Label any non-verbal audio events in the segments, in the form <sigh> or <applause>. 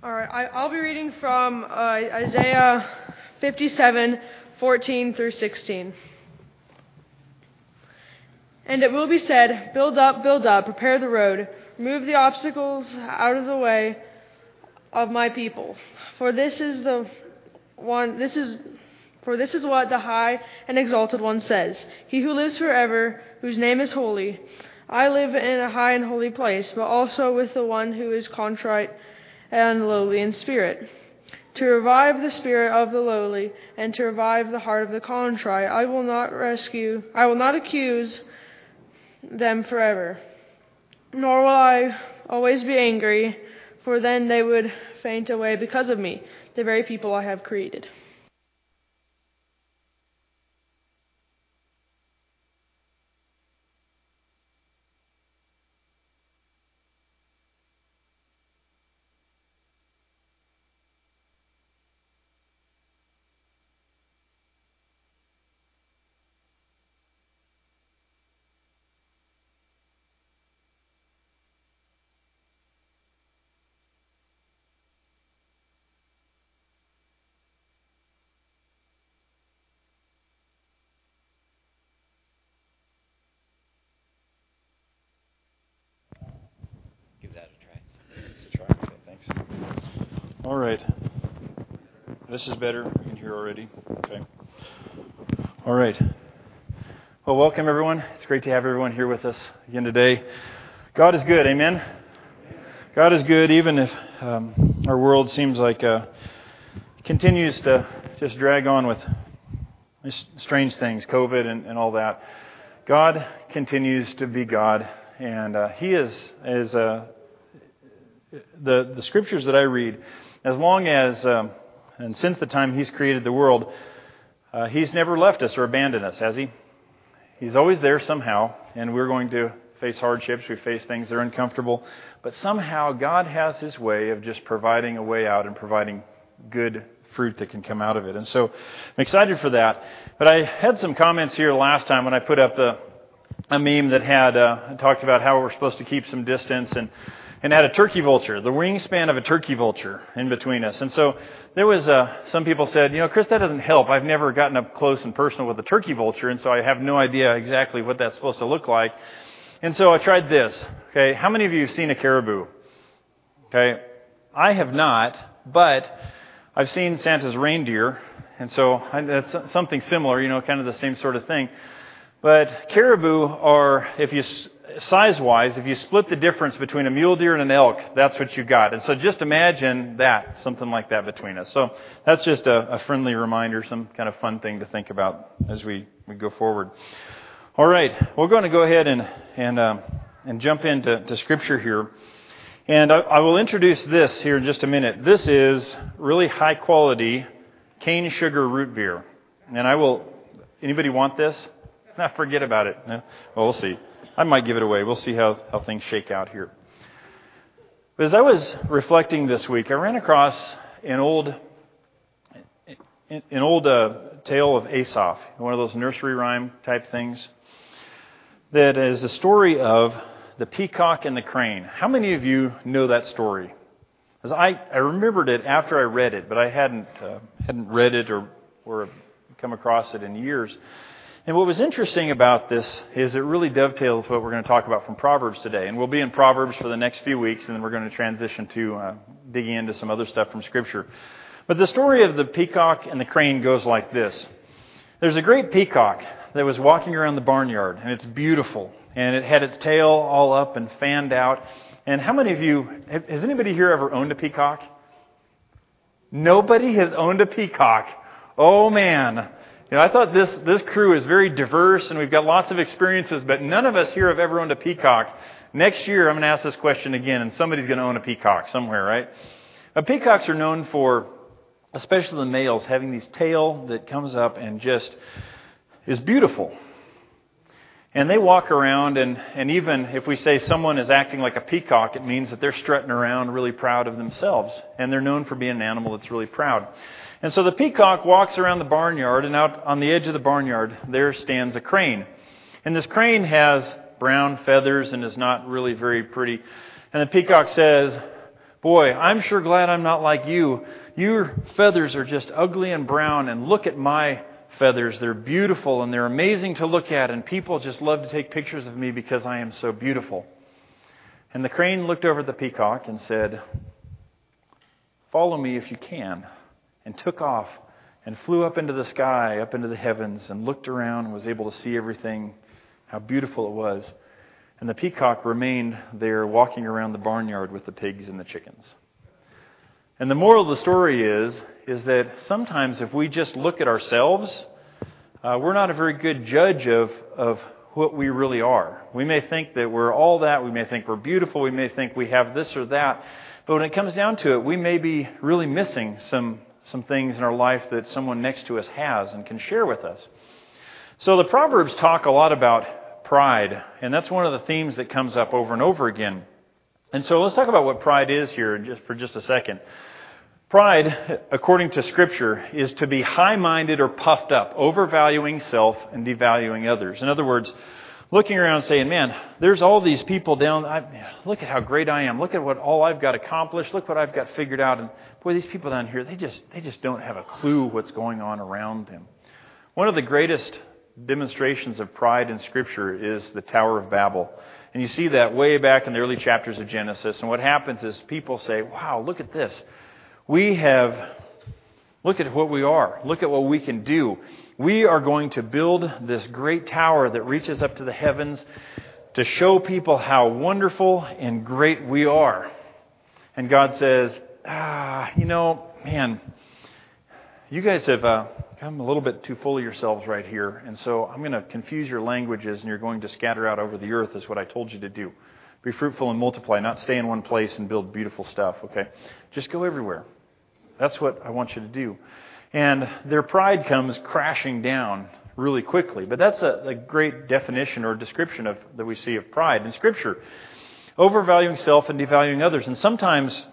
All right, I, I'll be reading from uh, Isaiah 57 14 through 16. And it will be said, Build up, build up, prepare the road, remove the obstacles out of the way of my people. For this is the one, this is, for this is what the high and exalted one says. He who lives forever, whose name is holy. I live in a high and holy place, but also with the one who is contrite and lowly in spirit. To revive the spirit of the lowly and to revive the heart of the contrite, I will not rescue, I will not accuse them forever. Nor will I always be angry, for then they would faint away because of me, the very people I have created. All right. This is better. You can hear already. Okay. All right. Well, welcome everyone. It's great to have everyone here with us again today. God is good. Amen. God is good, even if um, our world seems like uh, continues to just drag on with strange things, COVID and, and all that. God continues to be God, and uh, He is is uh, the the scriptures that I read as long as, um, and since the time He's created the world, uh, He's never left us or abandoned us, has He? He's always there somehow, and we're going to face hardships. We face things that are uncomfortable. But somehow God has His way of just providing a way out and providing good fruit that can come out of it. And so I'm excited for that. But I had some comments here last time when I put up the a meme that had uh, talked about how we're supposed to keep some distance and and had a turkey vulture, the wingspan of a turkey vulture in between us. And so there was, uh, some people said, you know, Chris, that doesn't help. I've never gotten up close and personal with a turkey vulture, and so I have no idea exactly what that's supposed to look like. And so I tried this. Okay, how many of you have seen a caribou? Okay, I have not, but I've seen Santa's reindeer, and so I, that's something similar, you know, kind of the same sort of thing. But caribou are, if you size wise, if you split the difference between a mule deer and an elk, that's what you got. And so just imagine that, something like that between us. So that's just a, a friendly reminder, some kind of fun thing to think about as we, we go forward. All right, we're going to go ahead and, and, uh, and jump into to Scripture here. And I, I will introduce this here in just a minute. This is really high quality cane sugar root beer. And I will, anybody want this? <laughs> Not forget about it. No? Well, we'll see. I might give it away. We'll see how, how things shake out here. But as I was reflecting this week, I ran across an old an old uh, tale of Aesop, one of those nursery rhyme type things, that is the story of the peacock and the crane. How many of you know that story? As I, I remembered it after I read it, but I hadn't uh, hadn't read it or or come across it in years. And what was interesting about this is it really dovetails what we're going to talk about from Proverbs today. And we'll be in Proverbs for the next few weeks, and then we're going to transition to uh, digging into some other stuff from Scripture. But the story of the peacock and the crane goes like this There's a great peacock that was walking around the barnyard, and it's beautiful. And it had its tail all up and fanned out. And how many of you, has anybody here ever owned a peacock? Nobody has owned a peacock. Oh man. You know, I thought this, this crew is very diverse and we've got lots of experiences, but none of us here have ever owned a peacock. Next year, I'm going to ask this question again, and somebody's going to own a peacock somewhere, right? But peacocks are known for, especially the males, having these tail that comes up and just is beautiful. And they walk around, and, and even if we say someone is acting like a peacock, it means that they're strutting around really proud of themselves. And they're known for being an animal that's really proud. And so the peacock walks around the barnyard, and out on the edge of the barnyard, there stands a crane. And this crane has brown feathers and is not really very pretty. And the peacock says, Boy, I'm sure glad I'm not like you. Your feathers are just ugly and brown, and look at my feathers. They're beautiful and they're amazing to look at, and people just love to take pictures of me because I am so beautiful. And the crane looked over at the peacock and said, Follow me if you can, and took off and flew up into the sky, up into the heavens, and looked around and was able to see everything, how beautiful it was. And the peacock remained there walking around the barnyard with the pigs and the chickens. And the moral of the story is, is that sometimes if we just look at ourselves, uh, we're not a very good judge of, of what we really are. We may think that we're all that. We may think we're beautiful. We may think we have this or that. But when it comes down to it, we may be really missing some, some things in our life that someone next to us has and can share with us. So the Proverbs talk a lot about pride. And that's one of the themes that comes up over and over again. And so let's talk about what pride is here just for just a second. Pride, according to Scripture, is to be high minded or puffed up, overvaluing self and devaluing others. In other words, looking around saying, Man, there's all these people down. I, look at how great I am. Look at what all I've got accomplished. Look what I've got figured out. And boy, these people down here, they just, they just don't have a clue what's going on around them. One of the greatest demonstrations of pride in Scripture is the Tower of Babel. And you see that way back in the early chapters of Genesis. And what happens is people say, wow, look at this. We have, look at what we are. Look at what we can do. We are going to build this great tower that reaches up to the heavens to show people how wonderful and great we are. And God says, ah, you know, man, you guys have uh, come a little bit too full of yourselves right here, and so I'm going to confuse your languages, and you're going to scatter out over the earth, is what I told you to do. Be fruitful and multiply, not stay in one place and build beautiful stuff, okay? Just go everywhere. That's what I want you to do. And their pride comes crashing down really quickly. But that's a, a great definition or description of that we see of pride in Scripture. Overvaluing self and devaluing others. And sometimes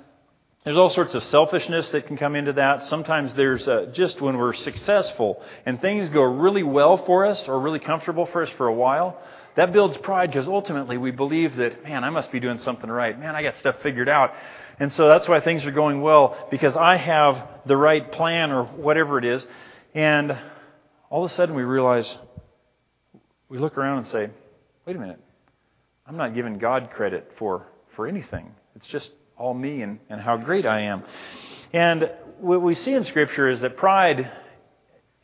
there's all sorts of selfishness that can come into that. Sometimes there's uh, just when we're successful and things go really well for us or really comfortable for us for a while, that builds pride because ultimately we believe that, man, I must be doing something right. Man, I got stuff figured out. And so that's why things are going well because I have the right plan or whatever it is. And all of a sudden we realize, we look around and say, wait a minute, I'm not giving God credit for, for anything. It's just all me and, and how great I am. And what we see in Scripture is that pride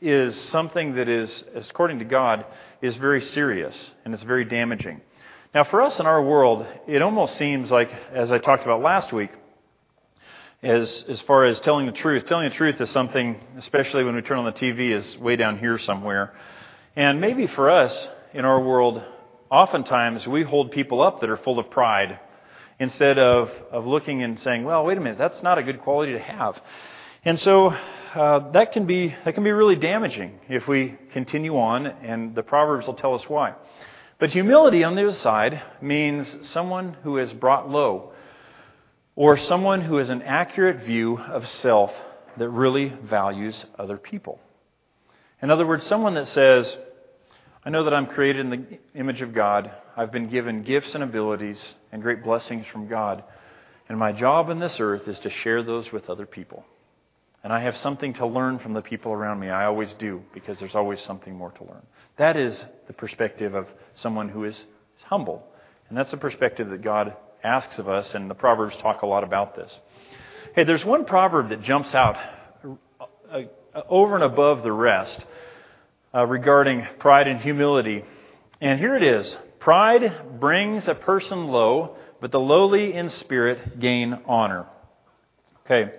is something that is, according to God, is very serious and it's very damaging. Now, for us in our world, it almost seems like, as I talked about last week, as, as far as telling the truth, telling the truth is something, especially when we turn on the TV, is way down here somewhere. And maybe for us in our world, oftentimes we hold people up that are full of pride instead of, of looking and saying, well, wait a minute, that's not a good quality to have. And so uh, that can be that can be really damaging if we continue on, and the proverbs will tell us why. But humility, on the other side, means someone who is brought low, or someone who has an accurate view of self that really values other people. In other words, someone that says, I know that I'm created in the image of God. I've been given gifts and abilities and great blessings from God. And my job in this earth is to share those with other people. And I have something to learn from the people around me. I always do, because there's always something more to learn. That is the perspective of someone who is humble. And that's the perspective that God asks of us, and the Proverbs talk a lot about this. Hey, there's one proverb that jumps out uh, uh, over and above the rest uh, regarding pride and humility. And here it is Pride brings a person low, but the lowly in spirit gain honor. Okay.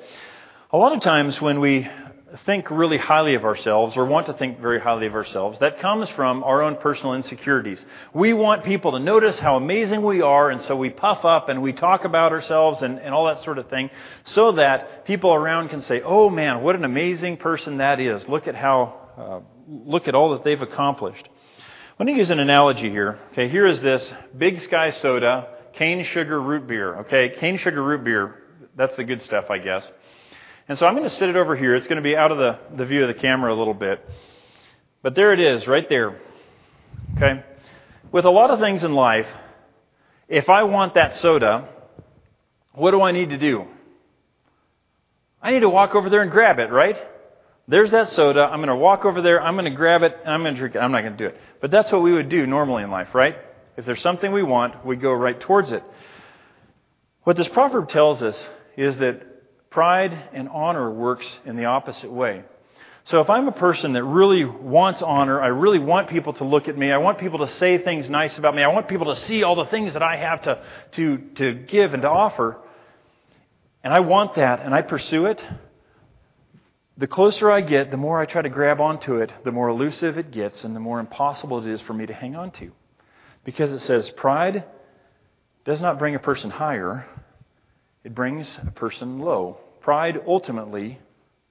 A lot of times when we think really highly of ourselves or want to think very highly of ourselves, that comes from our own personal insecurities. We want people to notice how amazing we are, and so we puff up and we talk about ourselves and, and all that sort of thing so that people around can say, oh man, what an amazing person that is. Look at how, uh, look at all that they've accomplished. Let me use an analogy here. Okay, here is this Big Sky soda, cane sugar root beer. Okay, cane sugar root beer, that's the good stuff, I guess. And so I'm going to sit it over here. It's going to be out of the, the view of the camera a little bit. But there it is, right there. Okay? With a lot of things in life, if I want that soda, what do I need to do? I need to walk over there and grab it, right? There's that soda. I'm going to walk over there. I'm going to grab it. I'm going to drink it. I'm not going to do it. But that's what we would do normally in life, right? If there's something we want, we go right towards it. What this proverb tells us is that pride and honor works in the opposite way. So if I'm a person that really wants honor, I really want people to look at me, I want people to say things nice about me, I want people to see all the things that I have to, to, to give and to offer, and I want that and I pursue it, the closer I get, the more I try to grab onto it, the more elusive it gets, and the more impossible it is for me to hang on to. Because it says pride does not bring a person higher, it brings a person low. Pride ultimately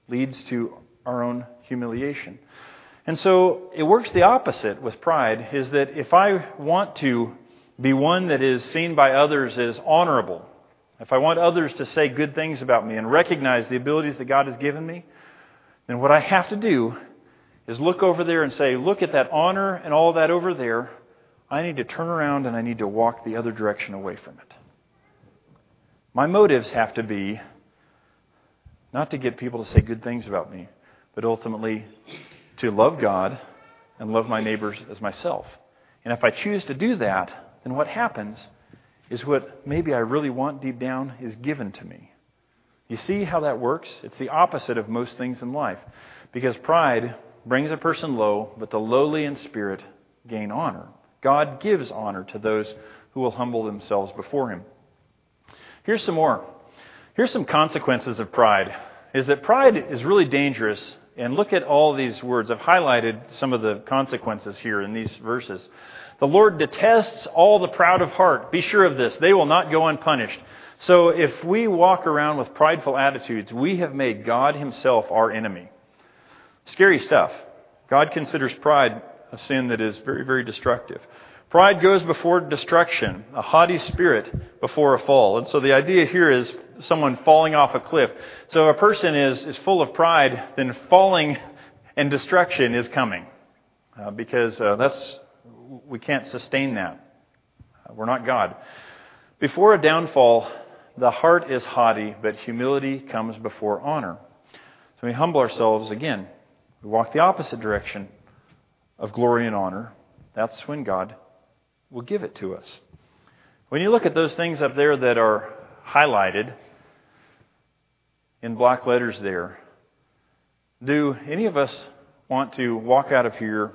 leads to our own humiliation. And so it works the opposite with pride is that if I want to be one that is seen by others as honorable, if I want others to say good things about me and recognize the abilities that God has given me, then what I have to do is look over there and say, look at that honor and all that over there. I need to turn around and I need to walk the other direction away from it. My motives have to be not to get people to say good things about me, but ultimately to love God and love my neighbors as myself. And if I choose to do that, then what happens is what maybe I really want deep down is given to me. You see how that works? It's the opposite of most things in life. Because pride brings a person low, but the lowly in spirit gain honor. God gives honor to those who will humble themselves before Him. Here's some more. Here's some consequences of pride. Is that pride is really dangerous and look at all these words. I've highlighted some of the consequences here in these verses. The Lord detests all the proud of heart. Be sure of this. They will not go unpunished. So if we walk around with prideful attitudes, we have made God Himself our enemy. Scary stuff. God considers pride a sin that is very, very destructive. Pride goes before destruction, a haughty spirit before a fall. And so the idea here is someone falling off a cliff. So if a person is, is full of pride, then falling and destruction is coming. Uh, because uh, that's, we can't sustain that. Uh, we're not God. Before a downfall, the heart is haughty, but humility comes before honor. So we humble ourselves again. We walk the opposite direction of glory and honor. That's when God will give it to us. When you look at those things up there that are highlighted in black letters there, do any of us want to walk out of here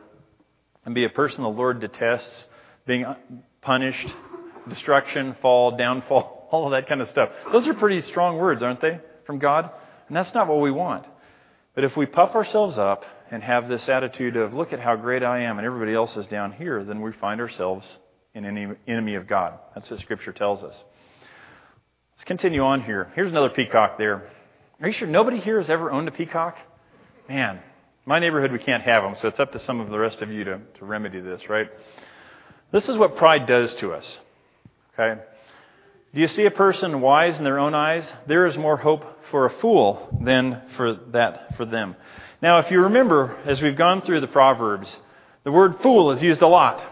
and be a person the Lord detests, being punished, destruction, fall, downfall, all of that kind of stuff? Those are pretty strong words, aren't they, from God? And that's not what we want. But if we puff ourselves up and have this attitude of, look at how great I am and everybody else is down here, then we find ourselves an enemy of God. That's what Scripture tells us. Let's continue on here. Here's another peacock there. Are you sure nobody here has ever owned a peacock? Man, my neighborhood we can't have them, so it's up to some of the rest of you to, to remedy this, right? This is what pride does to us. Okay? Do you see a person wise in their own eyes? There is more hope for a fool than for that for them. Now, if you remember, as we've gone through the Proverbs, the word fool is used a lot.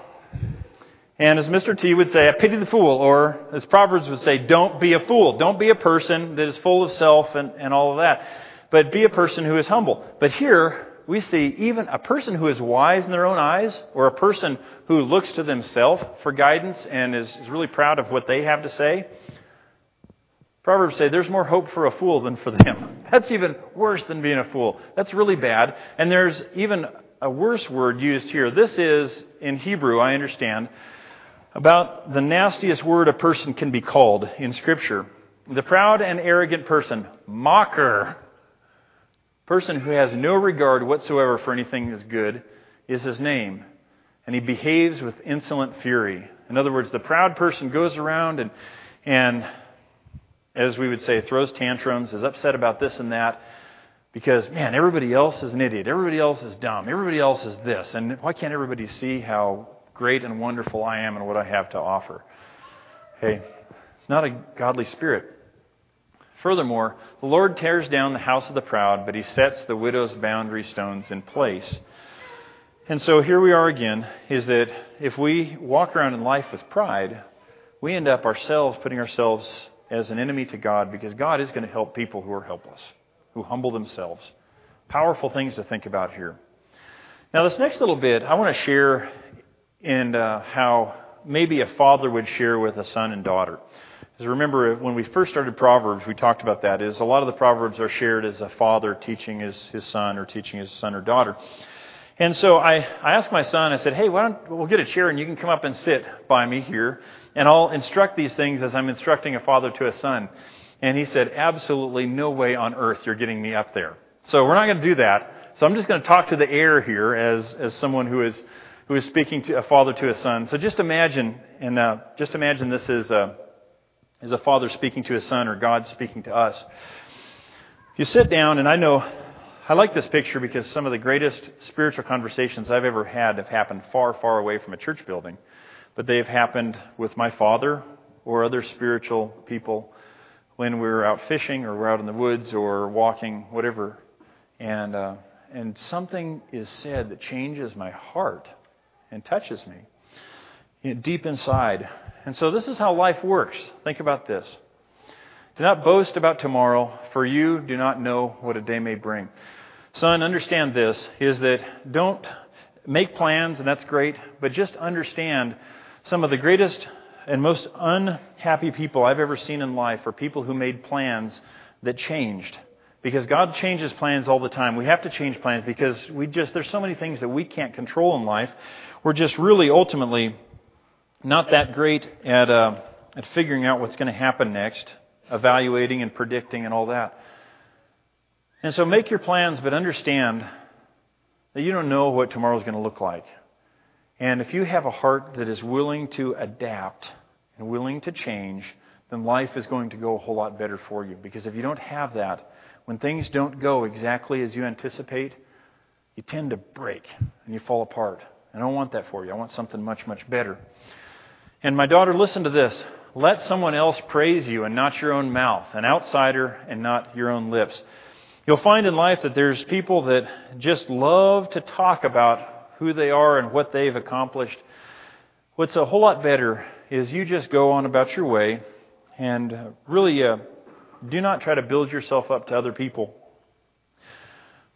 And as Mr. T would say, I pity the fool, or as Proverbs would say, don't be a fool. Don't be a person that is full of self and, and all of that. But be a person who is humble. But here, we see even a person who is wise in their own eyes, or a person who looks to themselves for guidance and is, is really proud of what they have to say. Proverbs say there's more hope for a fool than for them. <laughs> That's even worse than being a fool. That's really bad. And there's even a worse word used here. This is, in Hebrew, I understand, about the nastiest word a person can be called in Scripture. The proud and arrogant person, mocker, person who has no regard whatsoever for anything that's good, is his name. And he behaves with insolent fury. In other words, the proud person goes around and, and as we would say, throws tantrums, is upset about this and that, because, man, everybody else is an idiot. Everybody else is dumb. Everybody else is this. And why can't everybody see how great and wonderful I am and what I have to offer. Hey, It's not a godly spirit. Furthermore, the Lord tears down the house of the proud, but he sets the widow's boundary stones in place. And so here we are again is that if we walk around in life with pride, we end up ourselves putting ourselves as an enemy to God because God is going to help people who are helpless. who humble themselves. Powerful things to think about here. Now, this next little bit, I want to share in uh, how maybe a father would share with a son and daughter. Remember, when we first started Proverbs, we talked about that. Is a lot of the Proverbs are shared as a father teaching his, his son or teaching his son or daughter. And so I, I asked my son, I said, hey, why don't we'll get a chair and you can come up and sit by me here, and I'll instruct these things as I'm instructing a father to a son. And he said, absolutely no way on earth you're getting me up there. So we're not going to do that. So I'm just going to talk to the air here as, as someone who is, who is speaking to a father to a son. So just imagine, and uh, just imagine this is a, is a father speaking to his son or God speaking to us. You sit down, and I know I like this picture because some of the greatest spiritual conversations I've ever had have happened far, far away from a church building, but they have happened with my father or other spiritual people when we're out fishing or we're out in the woods or walking, whatever, and uh, and something is said that changes my heart and touches me deep inside. And so this is how life works. Think about this. Do not boast about tomorrow, for you do not know what a day may bring. Son, understand this is that don't make plans, and that's great, but just understand some of the greatest and most unhappy people I've ever seen in life are people who made plans that changed. Because God changes plans all the time. We have to change plans because we just, there's so many things that we can't control in life. We're just really ultimately not that great at, uh, at figuring out what's going to happen next, evaluating and predicting and all that. And so make your plans, but understand that you don't know what tomorrow's going to look like. And if you have a heart that is willing to adapt and willing to change, then life is going to go a whole lot better for you. Because if you don't have that, when things don't go exactly as you anticipate, you tend to break and you fall apart. I don't want that for you. I want something much, much better. And my daughter, listen to this. Let someone else praise you and not your own mouth, an outsider and not your own lips. You'll find in life that there's people that just love to talk about who they are and what they've accomplished. What's a whole lot better is you just go on about your way and really uh, do not try to build yourself up to other people.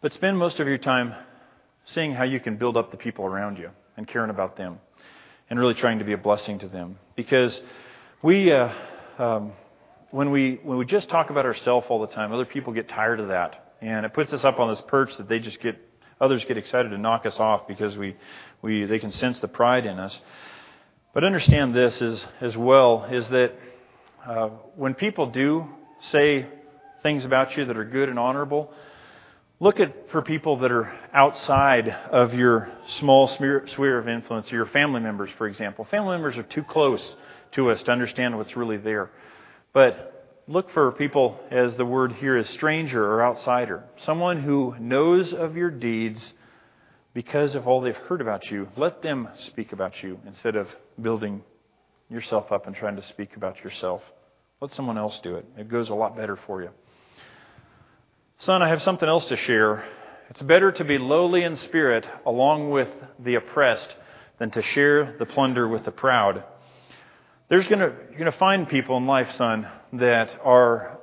But spend most of your time seeing how you can build up the people around you and caring about them and really trying to be a blessing to them. Because we, uh, um, when we when we just talk about ourselves all the time, other people get tired of that, and it puts us up on this perch that they just get others get excited to knock us off because we we they can sense the pride in us. But understand this as as well is that uh, when people do say things about you that are good and honorable, Look at for people that are outside of your small sphere of influence, your family members, for example. Family members are too close to us to understand what's really there. But look for people, as the word here is stranger or outsider. Someone who knows of your deeds because of all they've heard about you. Let them speak about you instead of building yourself up and trying to speak about yourself. Let someone else do it. It goes a lot better for you. Son, I have something else to share. It's better to be lowly in spirit along with the oppressed than to share the plunder with the proud. There's gonna, you're going to find people in life, son, that are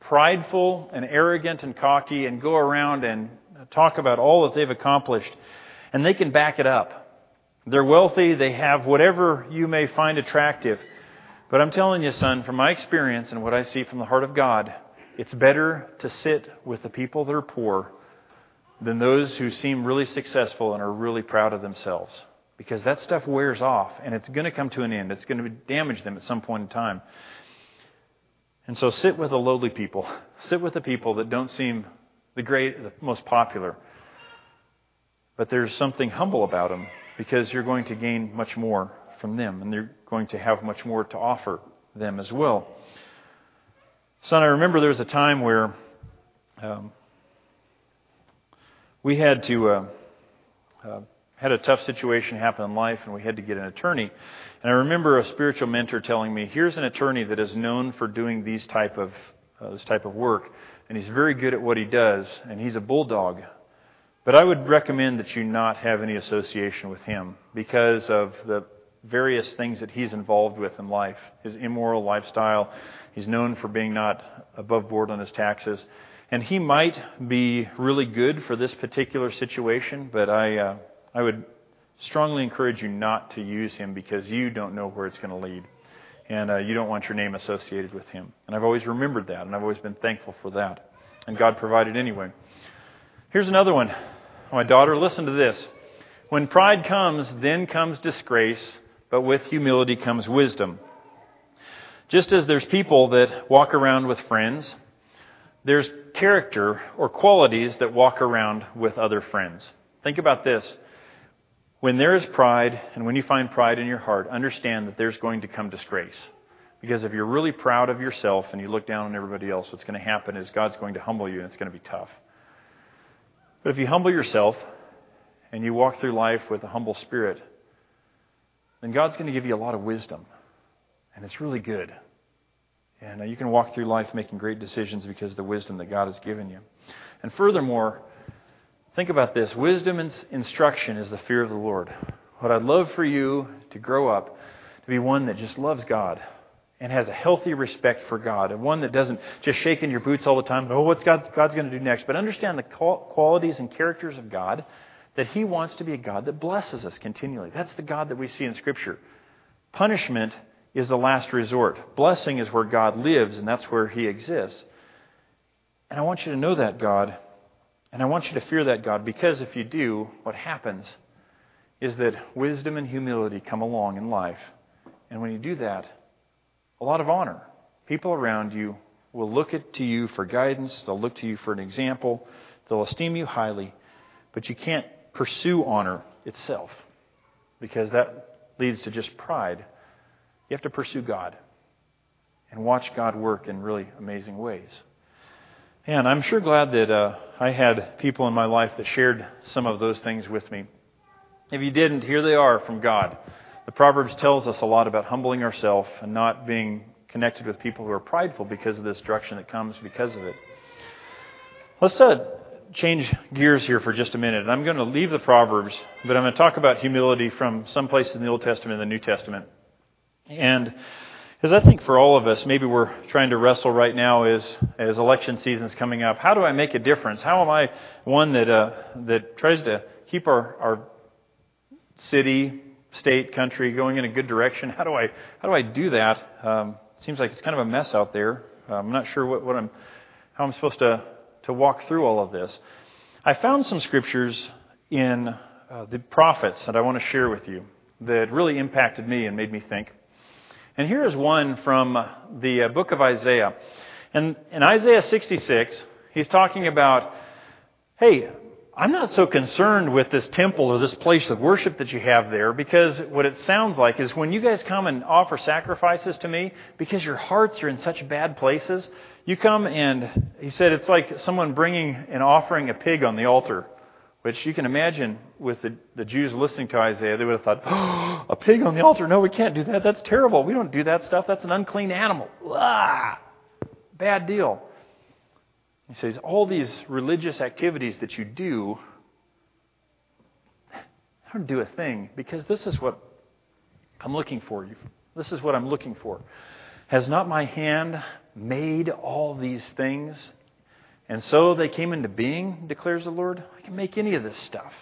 prideful and arrogant and cocky and go around and talk about all that they've accomplished, and they can back it up. They're wealthy, they have whatever you may find attractive. But I'm telling you, son, from my experience and what I see from the heart of God, it's better to sit with the people that are poor than those who seem really successful and are really proud of themselves. Because that stuff wears off and it's going to come to an end. It's going to damage them at some point in time. And so sit with the lowly people. Sit with the people that don't seem the great, the most popular. But there's something humble about them because you're going to gain much more from them and they're going to have much more to offer them as well. Son, I remember there was a time where um, we had to uh, uh, had a tough situation happen in life, and we had to get an attorney. And I remember a spiritual mentor telling me, "Here's an attorney that is known for doing these type of uh, this type of work, and he's very good at what he does, and he's a bulldog. But I would recommend that you not have any association with him because of the various things that he's involved with in life, his immoral lifestyle." He's known for being not above board on his taxes. And he might be really good for this particular situation, but I, uh, I would strongly encourage you not to use him because you don't know where it's going to lead. And uh, you don't want your name associated with him. And I've always remembered that, and I've always been thankful for that. And God provided anyway. Here's another one. My daughter, listen to this. When pride comes, then comes disgrace, but with humility comes wisdom. Just as there's people that walk around with friends, there's character or qualities that walk around with other friends. Think about this. When there is pride, and when you find pride in your heart, understand that there's going to come disgrace. Because if you're really proud of yourself and you look down on everybody else, what's going to happen is God's going to humble you and it's going to be tough. But if you humble yourself and you walk through life with a humble spirit, then God's going to give you a lot of wisdom. And it's really good. And uh, you can walk through life making great decisions because of the wisdom that God has given you. And furthermore, think about this wisdom and instruction is the fear of the Lord. What I'd love for you to grow up to be one that just loves God and has a healthy respect for God, and one that doesn't just shake in your boots all the time, oh, what's God's, God's going to do next? But understand the qualities and characters of God, that He wants to be a God that blesses us continually. That's the God that we see in Scripture. Punishment is the last resort. Blessing is where God lives, and that's where He exists. And I want you to know that God, and I want you to fear that God, because if you do, what happens is that wisdom and humility come along in life. And when you do that, a lot of honor. People around you will look to you for guidance, they'll look to you for an example, they'll esteem you highly, but you can't pursue honor itself because that leads to just pride you have to pursue God and watch God work in really amazing ways. And I'm sure glad that uh, I had people in my life that shared some of those things with me. If you didn't, here they are from God. The Proverbs tells us a lot about humbling ourselves and not being connected with people who are prideful because of the destruction that comes because of it. Let's uh, change gears here for just a minute. And I'm going to leave the Proverbs, but I'm going to talk about humility from some places in the Old Testament and the New Testament. And as I think for all of us, maybe we're trying to wrestle right now as, as election season's coming up. How do I make a difference? How am I one that, uh, that tries to keep our, our city, state, country going in a good direction? How do I, how do, I do that? Um, seems like it's kind of a mess out there. I'm not sure what, what I'm, how I'm supposed to, to walk through all of this. I found some scriptures in uh, the prophets that I want to share with you that really impacted me and made me think. And here is one from the uh, book of Isaiah. And in Isaiah 66, he's talking about, hey, I'm not so concerned with this temple or this place of worship that you have there because what it sounds like is when you guys come and offer sacrifices to me, because your hearts are in such bad places, you come and, he said, it's like someone bringing and offering a pig on the altar. Which you can imagine with the, the Jews listening to Isaiah, they would have thought, oh, <gasps> a pig on the altar? No, we can't do that. That's terrible. We don't do that stuff. That's an unclean animal. Ah, bad deal. He says, all these religious activities that you do, I don't do a thing because this is what I'm looking for. This is what I'm looking for. Has not my hand made all these things? And so they came into being, declares the Lord. I can make any of this stuff.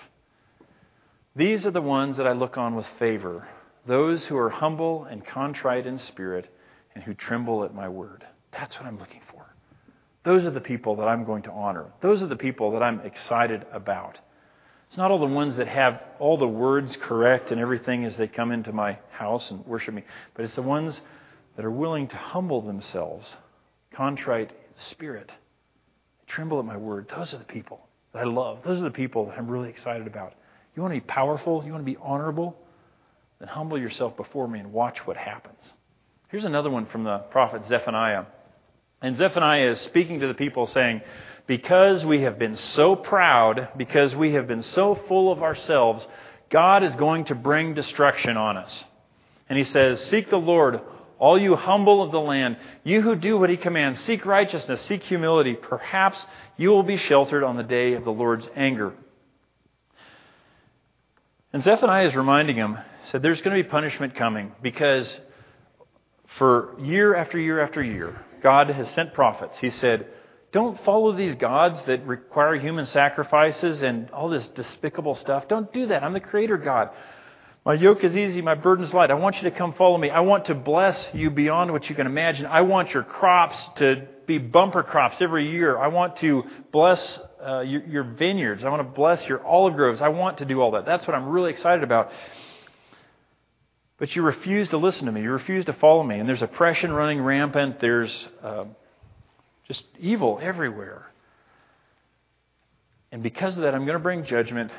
These are the ones that I look on with favor, those who are humble and contrite in spirit and who tremble at my word. That's what I'm looking. Those are the people that I'm going to honor. Those are the people that I'm excited about. It's not all the ones that have all the words correct and everything as they come into my house and worship me, but it's the ones that are willing to humble themselves, contrite spirit tremble at my word. Those are the people that I love. Those are the people that I'm really excited about. You want to be powerful? You want to be honorable? Then humble yourself before me and watch what happens. Here's another one from the prophet Zephaniah. And Zephaniah is speaking to the people saying, Because we have been so proud, because we have been so full of ourselves, God is going to bring destruction on us. And he says, Seek the Lord all you humble of the land, you who do what he commands, seek righteousness, seek humility, perhaps you will be sheltered on the day of the Lord's anger. And Zephaniah is reminding him, said there's going to be punishment coming because for year after year after year, God has sent prophets. He said, don't follow these gods that require human sacrifices and all this despicable stuff. Don't do that. I'm the creator God. My yoke is easy, my burden is light. I want you to come follow me. I want to bless you beyond what you can imagine. I want your crops to be bumper crops every year. I want to bless uh, your, your vineyards. I want to bless your olive groves. I want to do all that. That's what I'm really excited about. But you refuse to listen to me. You refuse to follow me. And there's oppression running rampant. There's uh, just evil everywhere. And because of that, I'm going to bring judgment.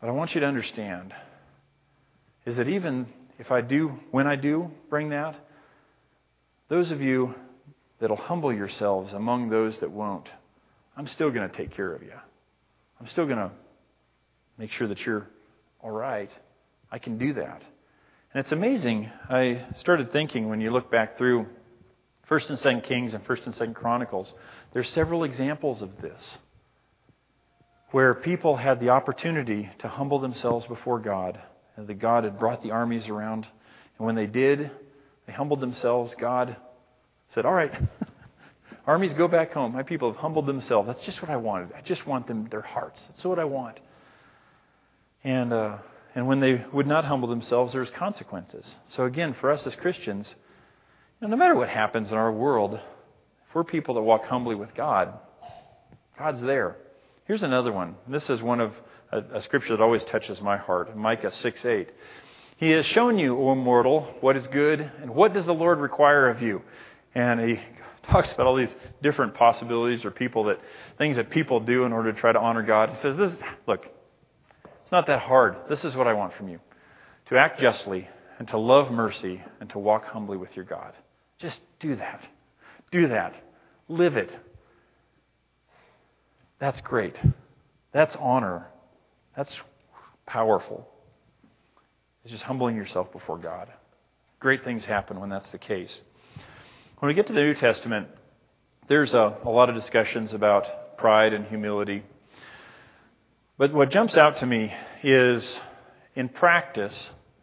What I want you to understand is that even if I do, when I do bring that, those of you that'll humble yourselves among those that won't, I'm still going to take care of you. I'm still going to make sure that you're all right. I can do that. And it's amazing. I started thinking when you look back through 1st and 2nd Kings and 1st and 2nd Chronicles, there's several examples of this where people had the opportunity to humble themselves before God and that God had brought the armies around. And when they did, they humbled themselves. God said, All right, <laughs> armies, go back home. My people have humbled themselves. That's just what I wanted. I just want them, their hearts. That's what I want. And, uh, and when they would not humble themselves, there's consequences. So again, for us as Christians, you know, no matter what happens in our world, if we're people that walk humbly with God, God's there. Here's another one. This is one of a, a scripture that always touches my heart. Micah 6 8. He has shown you, O mortal, what is good, and what does the Lord require of you? And he <laughs> talks about all these different possibilities or people that things that people do in order to try to honor God. He says, "This look, it's not that hard. This is what I want from you: to act justly and to love mercy and to walk humbly with your God. Just do that. Do that. Live it. That's great. That's honor. That's powerful. It's just humbling yourself before God. Great things happen when that's the case. When we get to the New Testament, there's a, a lot of discussions about pride and humility. But what jumps out to me is in practice,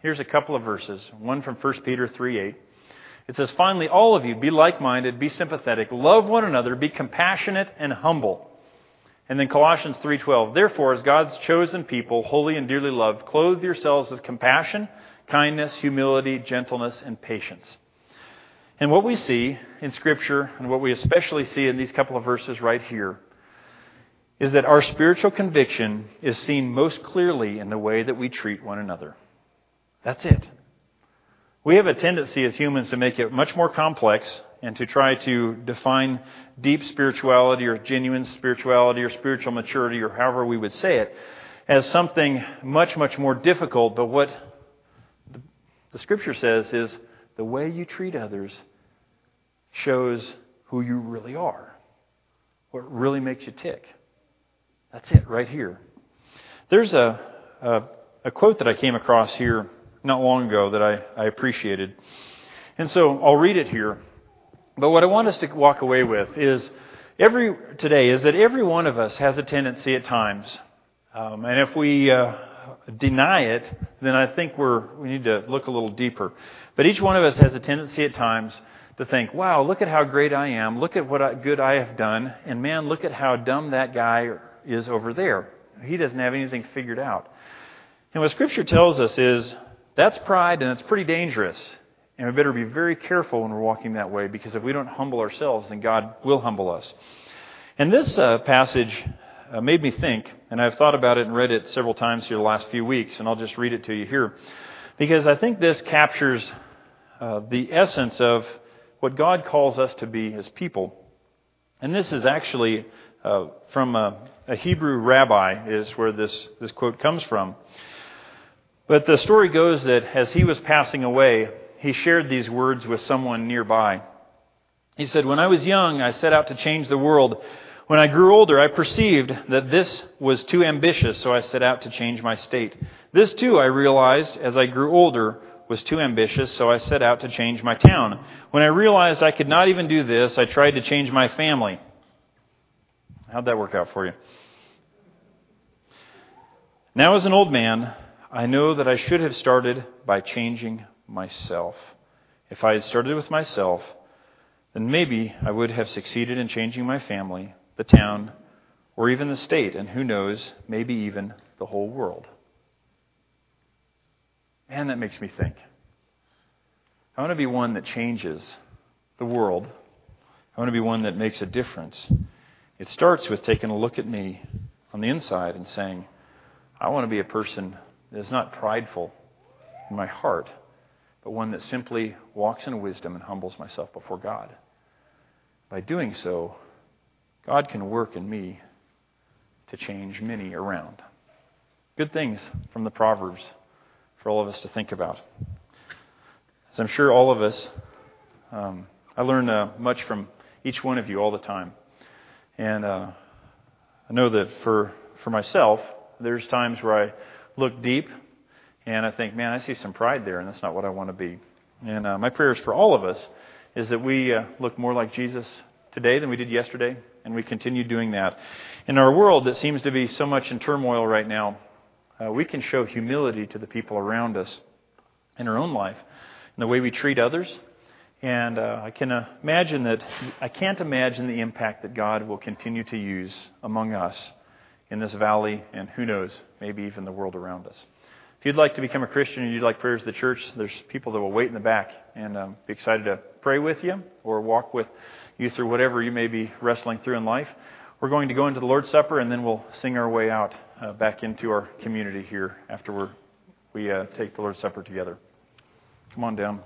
here's a couple of verses. One from 1 Peter 3 8. It says, Finally, all of you, be like minded, be sympathetic, love one another, be compassionate and humble. And then Colossians 3:12, therefore as God's chosen people, holy and dearly loved, clothe yourselves with compassion, kindness, humility, gentleness, and patience. And what we see in scripture and what we especially see in these couple of verses right here is that our spiritual conviction is seen most clearly in the way that we treat one another. That's it. We have a tendency as humans to make it much more complex and to try to define deep spirituality or genuine spirituality or spiritual maturity or however we would say it as something much, much more difficult. But what the scripture says is the way you treat others shows who you really are, what really makes you tick. That's it right here. There's a, a, a quote that I came across here not long ago that I, I appreciated. And so I'll read it here. But what I want us to walk away with is every today is that every one of us has a tendency at times, um, and if we uh, deny it, then I think we're we need to look a little deeper. But each one of us has a tendency at times to think, "Wow, look at how great I am! Look at what I, good I have done!" And man, look at how dumb that guy is over there. He doesn't have anything figured out. And what Scripture tells us is that's pride, and it's pretty dangerous. And we better be very careful when we're walking that way because if we don't humble ourselves, then God will humble us. And this uh, passage uh, made me think, and I've thought about it and read it several times here the last few weeks, and I'll just read it to you here. Because I think this captures uh, the essence of what God calls us to be as people. And this is actually uh, from a, a Hebrew rabbi, is where this, this quote comes from. But the story goes that as he was passing away, he shared these words with someone nearby. He said, When I was young, I set out to change the world. When I grew older, I perceived that this was too ambitious, so I set out to change my state. This, too, I realized as I grew older was too ambitious, so I set out to change my town. When I realized I could not even do this, I tried to change my family. How'd that work out for you? Now, as an old man, I know that I should have started by changing myself. If I had started with myself, then maybe I would have succeeded in changing my family, the town, or even the state, and who knows, maybe even the whole world. Man, that makes me think. I want to be one that changes the world. I want to be one that makes a difference. It starts with taking a look at me on the inside and saying, I want to be a person that is not prideful in my heart, but one that simply walks in wisdom and humbles myself before God. By doing so, God can work in me to change many around. Good things from the Proverbs for all of us to think about. As I'm sure all of us, um, I learn uh, much from each one of you all the time. And uh, I know that for, for myself, there's times where I look deep and I think, man, I see some pride there, and that's not what I want to be. And uh, my prayers for all of us is that we uh, look more like Jesus today than we did yesterday, and we continue doing that. In our world that seems to be so much in turmoil right now, uh, we can show humility to the people around us in our own life, in the way we treat others. And uh, I can imagine that, I can't imagine the impact that God will continue to use among us in this valley, and who knows, maybe even the world around us. If you'd like to become a Christian and you'd like prayers of the church, there's people that will wait in the back and um, be excited to pray with you or walk with you through whatever you may be wrestling through in life. We're going to go into the Lord's Supper and then we'll sing our way out uh, back into our community here after we uh, take the Lord's Supper together. Come on down.